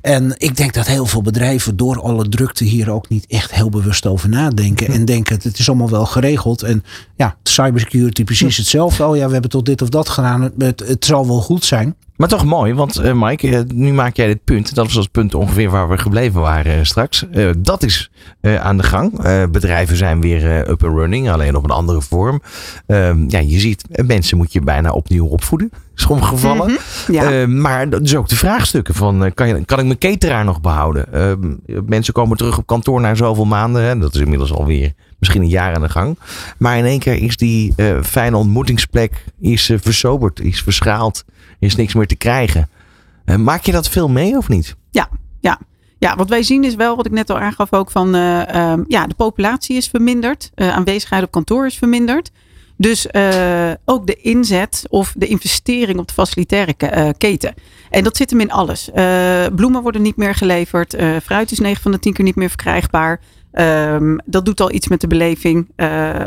En ik denk dat heel veel bedrijven door alle drukte hier ook niet echt heel bewust over nadenken. En denken, het is allemaal wel geregeld. En ja, cybersecurity precies hetzelfde. Oh ja, we hebben tot dit of dat gedaan. Het, het, zal wel goed zijn. Maar toch mooi, want eh, Mike, eh, nu maak jij dit punt. Dat was het punt ongeveer waar we gebleven waren eh, straks. Dat is aan de gang. Bedrijven zijn weer up and running, alleen op een andere vorm. Ehm, ja, je ziet, mensen moet je bijna opnieuw opvoeden. Sommige gevallen. Ja. Eh, maar dat is ook de vraagstukken van, eh, kan, je, kan ik mijn cateraar nog behouden? Ehm, mensen komen terug op kantoor na zoveel maanden. Hè? Dat is inmiddels alweer misschien een jaar aan de gang. Maar in één keer is die eh, fijne ontmoetingsplek is, eh, versoberd, is verschaald. Er is niks meer te krijgen. Eh, maak je dat veel mee of niet? Ja, wat wij zien is wel, wat ik net al aangaf ook van, eh, ehm, ja, de populatie is verminderd. Eh, aanwezigheid op kantoor is verminderd. Dus eh, ook de inzet of de investering op de facilitaire eh, keten. En dat zit hem in alles. Eh, bloemen worden niet meer geleverd. fruit is 9 van de 10 keer niet meer verkrijgbaar. Ehm, dat doet al iets met de beleving.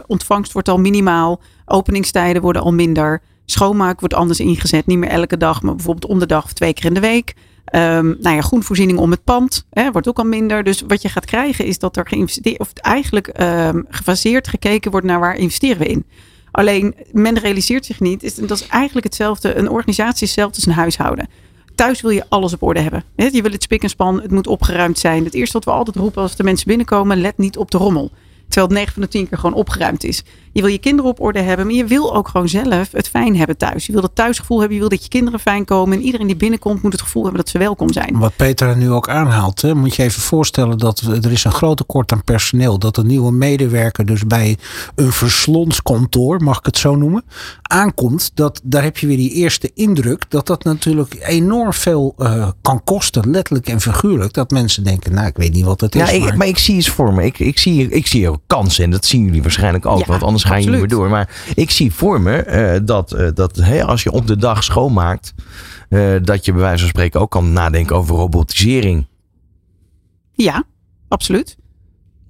Ontvangst wordt al minimaal. Openingstijden worden al minder. Schoonmaak wordt anders ingezet. Niet meer elke dag, maar bijvoorbeeld om de dag of twee keer in de week. Ehm, nou ja, groenvoorziening om het pand hè, wordt ook al minder. Dus wat je gaat krijgen is dat er geïnvesteerd, of eigenlijk ehm, gefaseerd gekeken wordt naar waar investeren we in. Alleen men realiseert zich niet, is, dat is eigenlijk hetzelfde. Een organisatie is hetzelfde als een huishouden. Thuis wil je alles op orde hebben. Je wil het spik en span, het moet opgeruimd zijn. Het eerste wat we altijd roepen als de mensen binnenkomen, let niet op de rommel. Terwijl het 9 van de 10 keer gewoon opgeruimd is. Je wil je kinderen op orde hebben, maar je wil ook gewoon zelf het fijn hebben thuis. Je wil het thuisgevoel hebben, je wil dat je kinderen fijn komen. En iedereen die binnenkomt moet het gevoel hebben dat ze welkom zijn. Wat Peter nu ook aanhaalt, hè, moet je even voorstellen dat er is een groot tekort aan personeel. Dat een nieuwe medewerker dus bij een verslonskantoor, mag ik het zo noemen, aankomt. Dat, daar heb je weer die eerste indruk dat dat natuurlijk enorm veel uh, kan kosten, letterlijk en figuurlijk. Dat mensen denken, nou ik weet niet wat het is. Ja, ik, maar... ik zie iets voor me. Ik, ik, zie, ik zie ook kansen en dat zien jullie waarschijnlijk ook. want anders ga je niet meer door. Maar ik zie voor me uh, dat, uh, dat hey, als je op de dag schoonmaakt, uh, dat je bij wijze van spreken ook kan nadenken over robotisering. Ja, absoluut.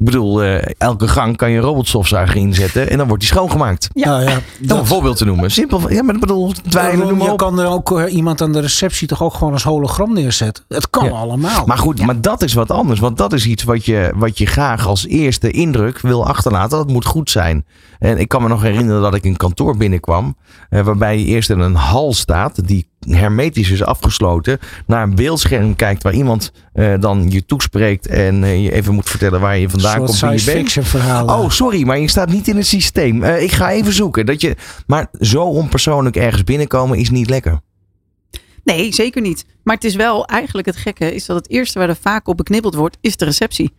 Ik bedoel, uh, elke gang kan je een robotstofzuiger inzetten en dan wordt die schoongemaakt. Ja, nou ja dat... Om een voorbeeld te noemen. Simpel. Ja, maar ik bedoel, dweilen, noem maar Je kan er ook uh, iemand aan de receptie toch ook gewoon als hologram neerzetten. Het kan ja. allemaal. Maar goed, ja. maar dat is wat anders. Want dat is iets wat je, wat je graag als eerste indruk wil achterlaten. Dat moet goed zijn. En ik kan me nog herinneren dat ik een kantoor binnenkwam. Uh, waarbij je eerst in een hal staat. Die hermetisch is afgesloten. Naar een beeldscherm kijkt waar iemand uh, dan je toespreekt. En uh, je even moet vertellen waar je vandaan komt. Wie je bent. Verhalen. Oh, sorry, maar je staat niet in het systeem. Uh, ik ga even zoeken. Dat je, maar zo onpersoonlijk ergens binnenkomen is niet lekker. Nee, zeker niet. Maar het is wel eigenlijk het gekke. Is dat het eerste waar er vaak op beknibbeld wordt, is de receptie.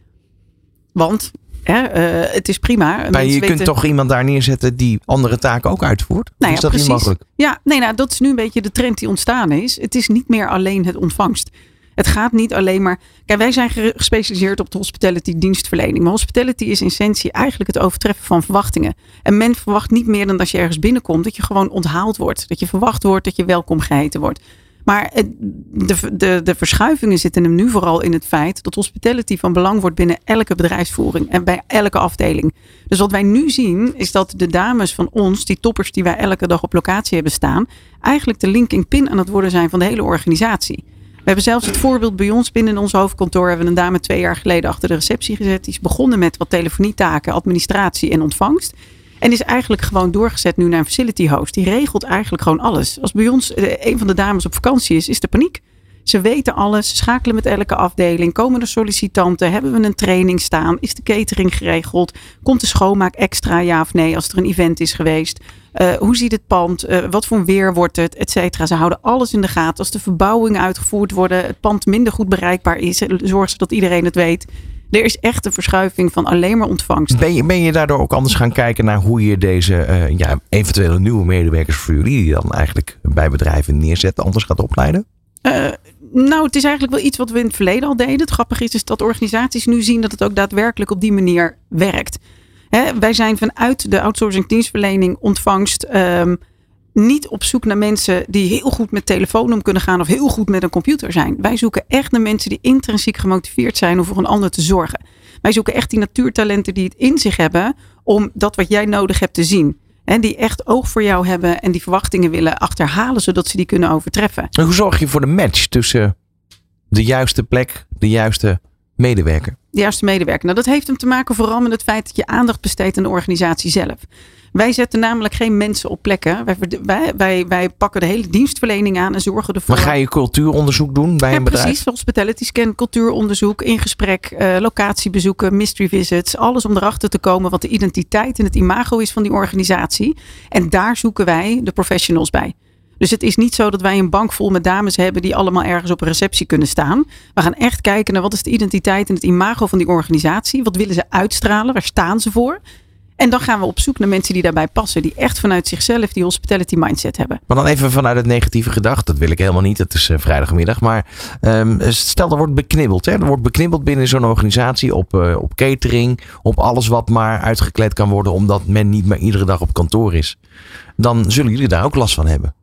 Want Hè, uh, het is prima. Maar je weten... kunt toch iemand daar neerzetten die andere taken ook uitvoert? Nou ja, is dat precies. niet mogelijk? Ja, nee, nou, dat is nu een beetje de trend die ontstaan is. Het is niet meer alleen het ontvangst. Het gaat niet alleen maar. Kijk, wij zijn gespecialiseerd op de hospitality dienstverlening. Maar hospitality is in essentie eigenlijk het overtreffen van verwachtingen. En men verwacht niet meer dan als je ergens binnenkomt, dat je gewoon onthaald wordt. Dat je verwacht wordt dat je welkom geheten wordt. Maar de, de, de verschuivingen zitten hem nu vooral in het feit dat hospitality van belang wordt binnen elke bedrijfsvoering en bij elke afdeling. Dus wat wij nu zien is dat de dames van ons, die toppers die wij elke dag op locatie hebben staan, eigenlijk de linking pin aan het worden zijn van de hele organisatie. We hebben zelfs het voorbeeld bij ons binnen ons hoofdkantoor. Hebben we een dame twee jaar geleden achter de receptie gezet. Die is begonnen met wat telefonietaken, administratie en ontvangst. En is eigenlijk gewoon doorgezet nu naar een facility host. Die regelt eigenlijk gewoon alles. Als bij ons een van de dames op vakantie is, is de paniek. Ze weten alles, schakelen met elke afdeling. Komen er sollicitanten? Hebben we een training staan? Is de catering geregeld? Komt de schoonmaak extra, ja of nee, als er een event is geweest? Uh, hoe ziet het pand? Uh, wat voor weer wordt het? Et cetera. Ze houden alles in de gaten. Als de verbouwingen uitgevoerd worden, het pand minder goed bereikbaar is, zorgen ze dat iedereen het weet. Er is echt een verschuiving van alleen maar ontvangst. Ben je, ben je daardoor ook anders gaan kijken naar hoe je deze uh, ja, eventuele nieuwe medewerkers voor jullie, die dan eigenlijk bij bedrijven neerzetten, anders gaat opleiden? Uh, nou, het is eigenlijk wel iets wat we in het verleden al deden. Het grappige is, is dat organisaties nu zien dat het ook daadwerkelijk op die manier werkt. Hè, wij zijn vanuit de outsourcing dienstverlening ontvangst um, niet op zoek naar mensen die heel goed met telefoon om kunnen gaan of heel goed met een computer zijn. Wij zoeken echt naar mensen die intrinsiek gemotiveerd zijn om voor een ander te zorgen. Wij zoeken echt die natuurtalenten die het in zich hebben om dat wat jij nodig hebt te zien. En die echt oog voor jou hebben en die verwachtingen willen achterhalen zodat ze die kunnen overtreffen. En hoe zorg je voor de match tussen de juiste plek, de juiste medewerker? De juiste medewerker. Nou, dat heeft hem te maken vooral met het feit dat je aandacht besteedt aan de organisatie zelf. Wij zetten namelijk geen mensen op plekken. Wij, wij, wij, wij, pakken de hele dienstverlening aan en zorgen ervoor. Maar ga je cultuuronderzoek doen bij ja, een bedrijf? Precies, hospitality scan, cultuuronderzoek, in gesprek, uh, locatiebezoeken, mystery visits. Alles om erachter te komen wat de identiteit en het imago is van die organisatie. En daar zoeken wij de professionals bij. Dus het is niet zo dat wij een bank vol met dames hebben die allemaal ergens op een receptie kunnen staan. We gaan echt kijken naar wat is de identiteit en het imago van die organisatie. Wat willen ze uitstralen? Waar staan ze voor? En dan gaan we op zoek naar mensen die daarbij passen. Die echt vanuit zichzelf die hospitality mindset hebben. Maar dan even vanuit het negatieve gedacht. Dat wil ik helemaal niet. Het is uh, vrijdagmiddag. Maar um, stel er wordt beknibbeld. Hè? Er wordt beknibbeld binnen zo'n organisatie op, uh, op catering. Op alles wat maar uitgekleed kan worden. Omdat men niet meer iedere dag op kantoor is. Dan zullen jullie daar ook last van hebben.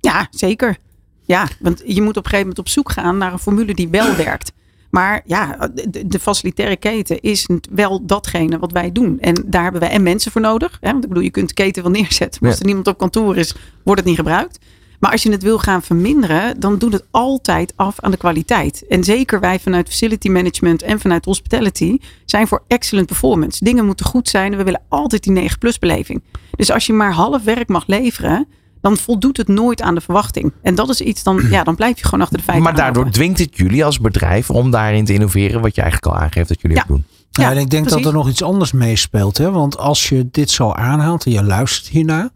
Ja, zeker. Ja, want je moet op een gegeven moment op zoek gaan naar een formule die wel werkt. Maar ja, de, de, facilitaire keten is wel datgene wat wij doen. En daar hebben wij en mensen voor nodig. Hè? Want ik bedoel, je kunt de keten wel neerzetten. Maar als er niemand op kantoor is, wordt het niet gebruikt. Maar als je het wil gaan verminderen, dan doet het altijd af aan de kwaliteit. En zeker wij vanuit facility management en vanuit hospitality zijn voor excellent performance. Dingen moeten goed zijn en we willen altijd die 9 plus beleving. Dus als je maar half werk mag leveren, dan voldoet het nooit aan de verwachting. En dat is iets, dan, ja, dan blijf je gewoon achter de feiten. Maar daardoor dwingt het jullie als bedrijf om daarin te innoveren, wat je eigenlijk al aangeeft dat jullie ja. ook doen. Ja, en ik denk dat er nog iets anders meespeelt. Hè? Want als je dit zo aanhaalt en je luistert hiernaar.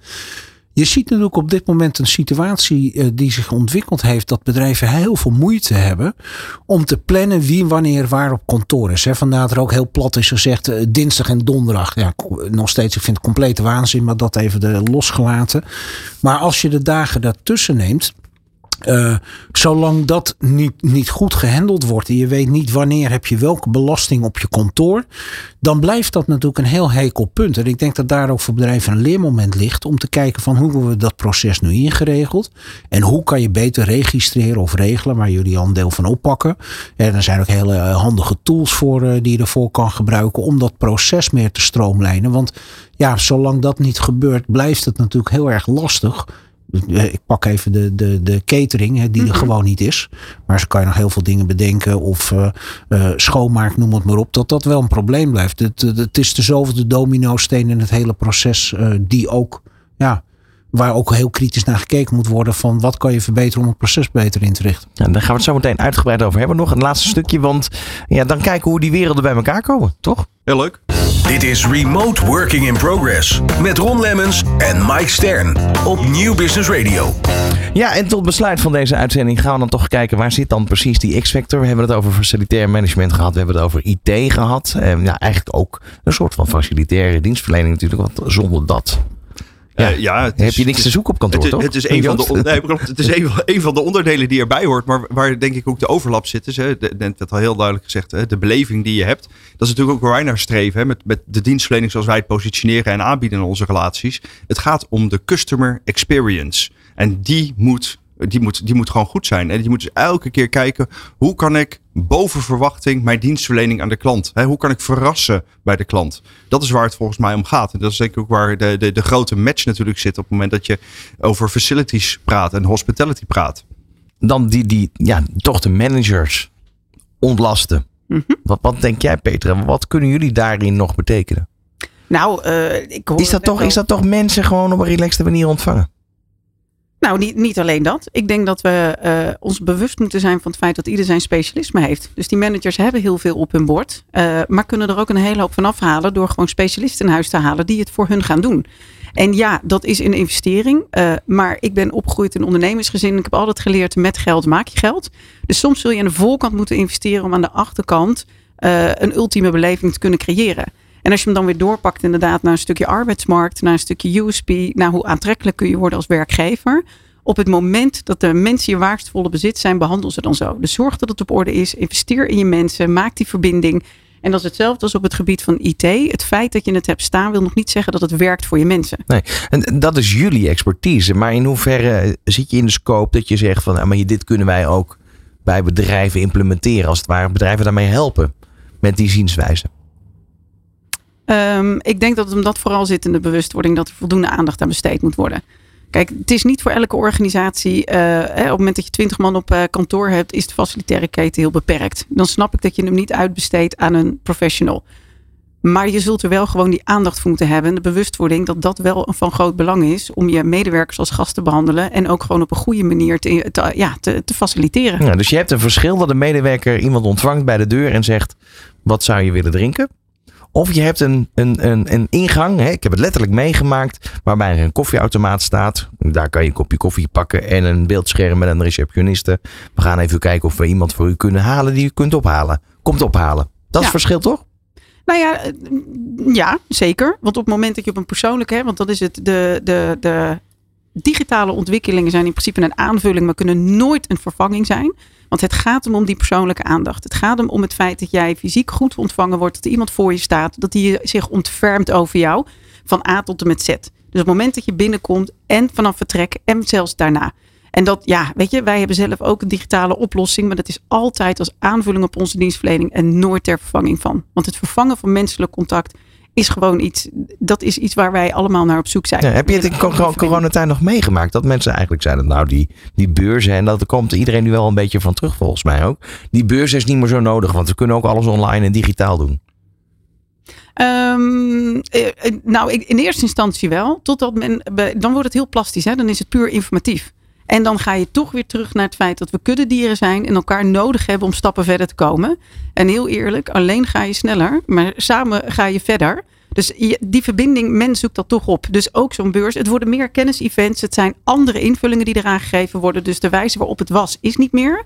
Je ziet natuurlijk op dit moment een situatie uh, die zich ontwikkeld heeft. Dat bedrijven heel veel moeite hebben om te plannen wie wanneer waar op kantoor is. Vandaar dat er ook heel plat is gezegd uh, dinsdag en donderdag. Ja, nog steeds, ik vind het complete waanzin, maar dat even losgelaten. Maar als je de dagen daartussen neemt. Uh, zolang dat niet, niet goed gehandeld wordt en je weet niet wanneer heb je welke belasting op je kantoor, dan blijft dat natuurlijk een heel hekel punt. En ik denk dat daar ook voor bedrijven een leermoment ligt om te kijken van hoe hebben we dat proces nu ingeregeld en hoe kan je beter registreren of regelen, waar jullie al een deel van oppakken. En er zijn ook hele handige tools voor uh, die je ervoor kan gebruiken om dat proces meer te stroomlijnen. Want ja, zolang dat niet gebeurt, blijft het natuurlijk heel erg lastig ik pak even de, de, de catering, hè, die er gewoon niet is. Maar ze kan je nog heel veel dingen bedenken. Of uh, uh, schoonmaak, noem het maar op. Dat dat wel een probleem blijft. Het, het is de zoveelste domino-steen in het hele proces. Uh, die ook, ja, waar ook heel kritisch naar gekeken moet worden. Van wat kan je verbeteren om het proces beter in te richten. Ja, daar gaan we het zo meteen uitgebreid over hebben. Nog een laatste stukje. Want ja, dan kijken hoe die werelden bij elkaar komen. Toch? Heel leuk. Dit is Remote Working in Progress met Ron Lemmens en Mike Stern op Nieuw Business Radio. Ja, en tot besluit van deze uitzending gaan we dan toch kijken waar zit dan precies die X-Factor. We hebben het over facilitair management gehad, we hebben het over IT gehad. En ja, eigenlijk ook een soort van facilitaire dienstverlening natuurlijk, want zonder dat ja, uh, ja is, heb je niks te zoeken op kantoor, het, toch? Het is, een van, de, nee, het is een, een, van de onderdelen die erbij hoort. Maar waar denk ik ook de overlap zit. Is, hè, net werd al heel duidelijk gezegd. Hè, de beleving die je hebt. Dat is natuurlijk ook waar wij naar streven. Hè, met, met de dienstverlening zoals wij het positioneren en aanbieden in onze relaties. Het gaat om de customer experience. En die moet die moet, die moet gewoon goed zijn. En die moet dus elke keer kijken, hoe kan ik boven verwachting mijn dienstverlening aan de klant? Hè, hoe kan ik verrassen bij de klant? Dat is waar het volgens mij om gaat. En dat is denk ik ook waar de, de, de grote match natuurlijk zit op het moment dat je over facilities praat en hospitality praat. Dan die, die ja, toch de managers ontlasten. Mm -hmm. wat, wat denk jij, Peter? Wat kunnen jullie daarin nog betekenen? Nou, uh, ik hoor is, dat toch, is dat toch mensen gewoon op een relaxte manier ontvangen? Nou, niet, niet alleen dat. Ik denk dat we uh, ons bewust moeten zijn van het feit dat ieder zijn specialisme heeft. Dus die managers hebben heel veel op hun bord. Uh, maar kunnen er ook een hele hoop van afhalen door gewoon specialisten in huis te halen die het voor hun gaan doen. En ja, dat is een investering. Uh, maar ik ben opgegroeid in ondernemersgezin. Ik heb altijd geleerd met geld maak je geld. Dus soms zul je aan de voorkant moeten investeren om aan de achterkant een ultieme beleving te kunnen creëren. En als je hem dan weer doorpakt inderdaad naar een stukje arbeidsmarkt, naar een stukje USP, naar hoe aantrekkelijk kun je worden als werkgever. Op het moment dat de mensen je waardevolle bezit zijn, behandel ze dan zo. Dus zorg dat het op orde is. Investeer in je mensen. Maak die verbinding. En dat is hetzelfde als op het gebied van IT. Het feit dat je het hebt staan wil nog niet zeggen dat het werkt voor je mensen. Nee, en dat is jullie expertise. Maar in hoeverre zit je in de scope dat je zegt van, nou, maar dit kunnen wij ook bij bedrijven implementeren, als het ware bedrijven daarmee helpen met die zienswijze? Um, ik denk dat het hem dat vooral zit in de bewustwording dat er voldoende aandacht aan besteed moet worden. Kijk, het is niet voor elke organisatie. Hè, op het moment dat je twintig man op uh, kantoor hebt, is de facilitaire keten heel beperkt. Dan snap ik dat je hem niet uitbesteedt aan een professional. Maar je zult er wel gewoon die aandacht voor moeten hebben. De bewustwording dat dat wel van groot belang is. Om je medewerkers als gast te behandelen. En ook gewoon op een goede manier te, te ja, te, te faciliteren. Ja, dus je hebt een verschil dat een medewerker iemand ontvangt bij de deur en zegt: Wat zou je willen drinken? Of je hebt een, een, een, een ingang, hè, ik heb het letterlijk meegemaakt, waarbij er een koffieautomaat staat. Daar kan je een kopje koffie pakken en een beeldscherm met een receptioniste. We gaan even kijken of we iemand voor u kunnen halen die u kunt ophalen. Komt ophalen. Dat is ja. verschil toch? Nou ja, ja, zeker. Want op het moment dat je op een persoonlijke, hè, want dat is het, de, de, de digitale ontwikkelingen zijn in principe een aanvulling, maar kunnen nooit een vervanging zijn. Want het gaat hem om die persoonlijke aandacht. Het gaat hem om het feit dat jij fysiek goed ontvangen wordt. Dat er iemand voor je staat. Dat hij zich ontfermt over jou. Van A tot en met Z. Dus op het moment dat je binnenkomt en vanaf vertrek en zelfs daarna. En dat, ja, weet je, wij hebben zelf ook een digitale oplossing. Maar dat is altijd als aanvulling op onze dienstverlening en nooit ter vervanging van. Want het vervangen van menselijk contact is gewoon iets, dat is iets waar wij allemaal naar op zoek zijn. Ja, heb je het in coronatijd nog meegemaakt? Dat mensen eigenlijk zeiden, nou die, die beurzen, en dat komt iedereen nu wel een beetje van terug volgens mij ook. Die beurs is niet meer zo nodig, want we kunnen ook alles online en digitaal doen. Um, nou, in eerste instantie wel. Totdat men, dan wordt het heel plastisch. Hè? Dan is het puur informatief. En dan ga je toch weer terug naar het feit dat we kuddedieren zijn en elkaar nodig hebben om stappen verder te komen. En heel eerlijk, alleen ga je sneller, maar samen ga je verder. Dus die verbinding, men zoekt dat toch op. Dus ook zo'n beurs. Het worden meer kennis-events. Het zijn andere invullingen die eraan gegeven worden. Dus de wijze waarop het was, is niet meer.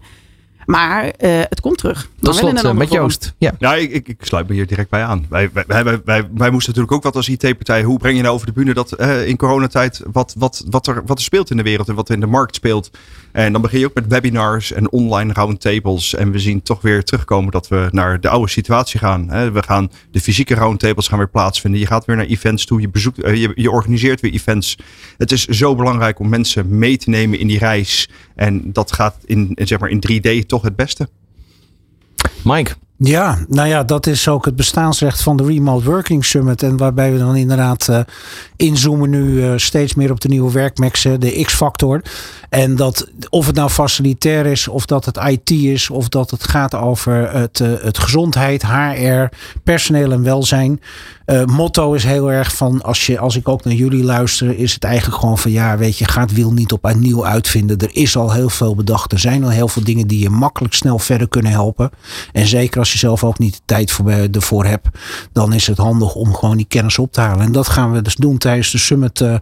Maar uh, het komt terug. Tot slot uh, met Joost. Ja, ja ik, ik, ik, sluit me hier direct bij aan. Wij, wij, wij, wij, wij, moesten natuurlijk ook wat als IT-partij. Hoe breng je nou over de bühne dat uh, in coronatijd wat, wat, wat, er, wat er speelt in de wereld en wat in de markt speelt. En dan begin je ook met webinars en online roundtables. En we zien toch weer terugkomen dat we naar de oude situatie gaan. We gaan de fysieke roundtables gaan weer plaatsvinden. Je gaat weer naar events toe. Je, bezoekt, je, je organiseert weer events. Het is zo belangrijk om mensen mee te nemen in die reis. En dat gaat in, zeg maar, in 3D toch het beste. Mike. Ja, nou ja, dat is ook het bestaansrecht van de Remote Working Summit. En waarbij we dan inderdaad uh, inzoomen nu uh, steeds meer op de nieuwe werkmexen, de X-factor. En dat of het nou facilitair is, of dat het IT is, of dat het gaat over het, uh, het gezondheid, HR, personeel en welzijn. motto is heel erg van, als, je, als ik ook naar jullie luister, is het eigenlijk gewoon van ja, weet je, gaat wiel niet op nieuw uitvinden. Er is al heel veel bedacht. Er zijn al heel veel dingen die je makkelijk snel verder kunnen helpen. En zeker als je zelf ook niet de tijd voor, ervoor hebt, dan is het handig om gewoon die kennis op te halen. En dat gaan we dus doen tijdens de summit uh,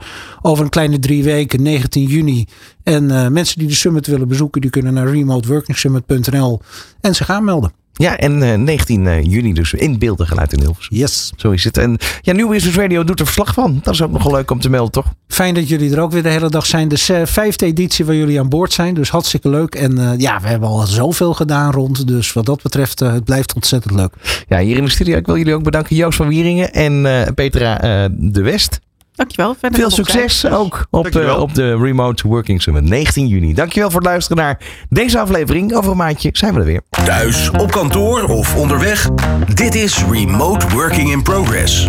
over een kleine drie weken, 19 juni. En uh, mensen die de summit willen bezoeken, die kunnen naar remoteworkingsummit.nl en zich aanmelden. Ja, en uh, 19 uh, juni dus in beeld en geluid in Hilversum. Yes. Zo is het. En ja, New Business Radio doet er verslag van. Dat is ook nogal leuk om te melden, toch? Fijn dat jullie er ook weer de hele dag zijn. De uh, vijfde editie waar jullie aan boord zijn. Dus hartstikke leuk. En uh, ja, we hebben al zoveel gedaan rond. Dus wat dat betreft, het blijft ontzettend leuk. Ja, hier in de studio. Ik wil jullie ook bedanken. Joost van Wieringen en Petra de West. Dankjewel. Veel succes ook op de, op de Remote Working Summit 19 juni. Dankjewel voor het luisteren naar deze aflevering. Over een maandje zijn we er weer. Thuis, op kantoor of onderweg. Dit is Remote Working in Progress.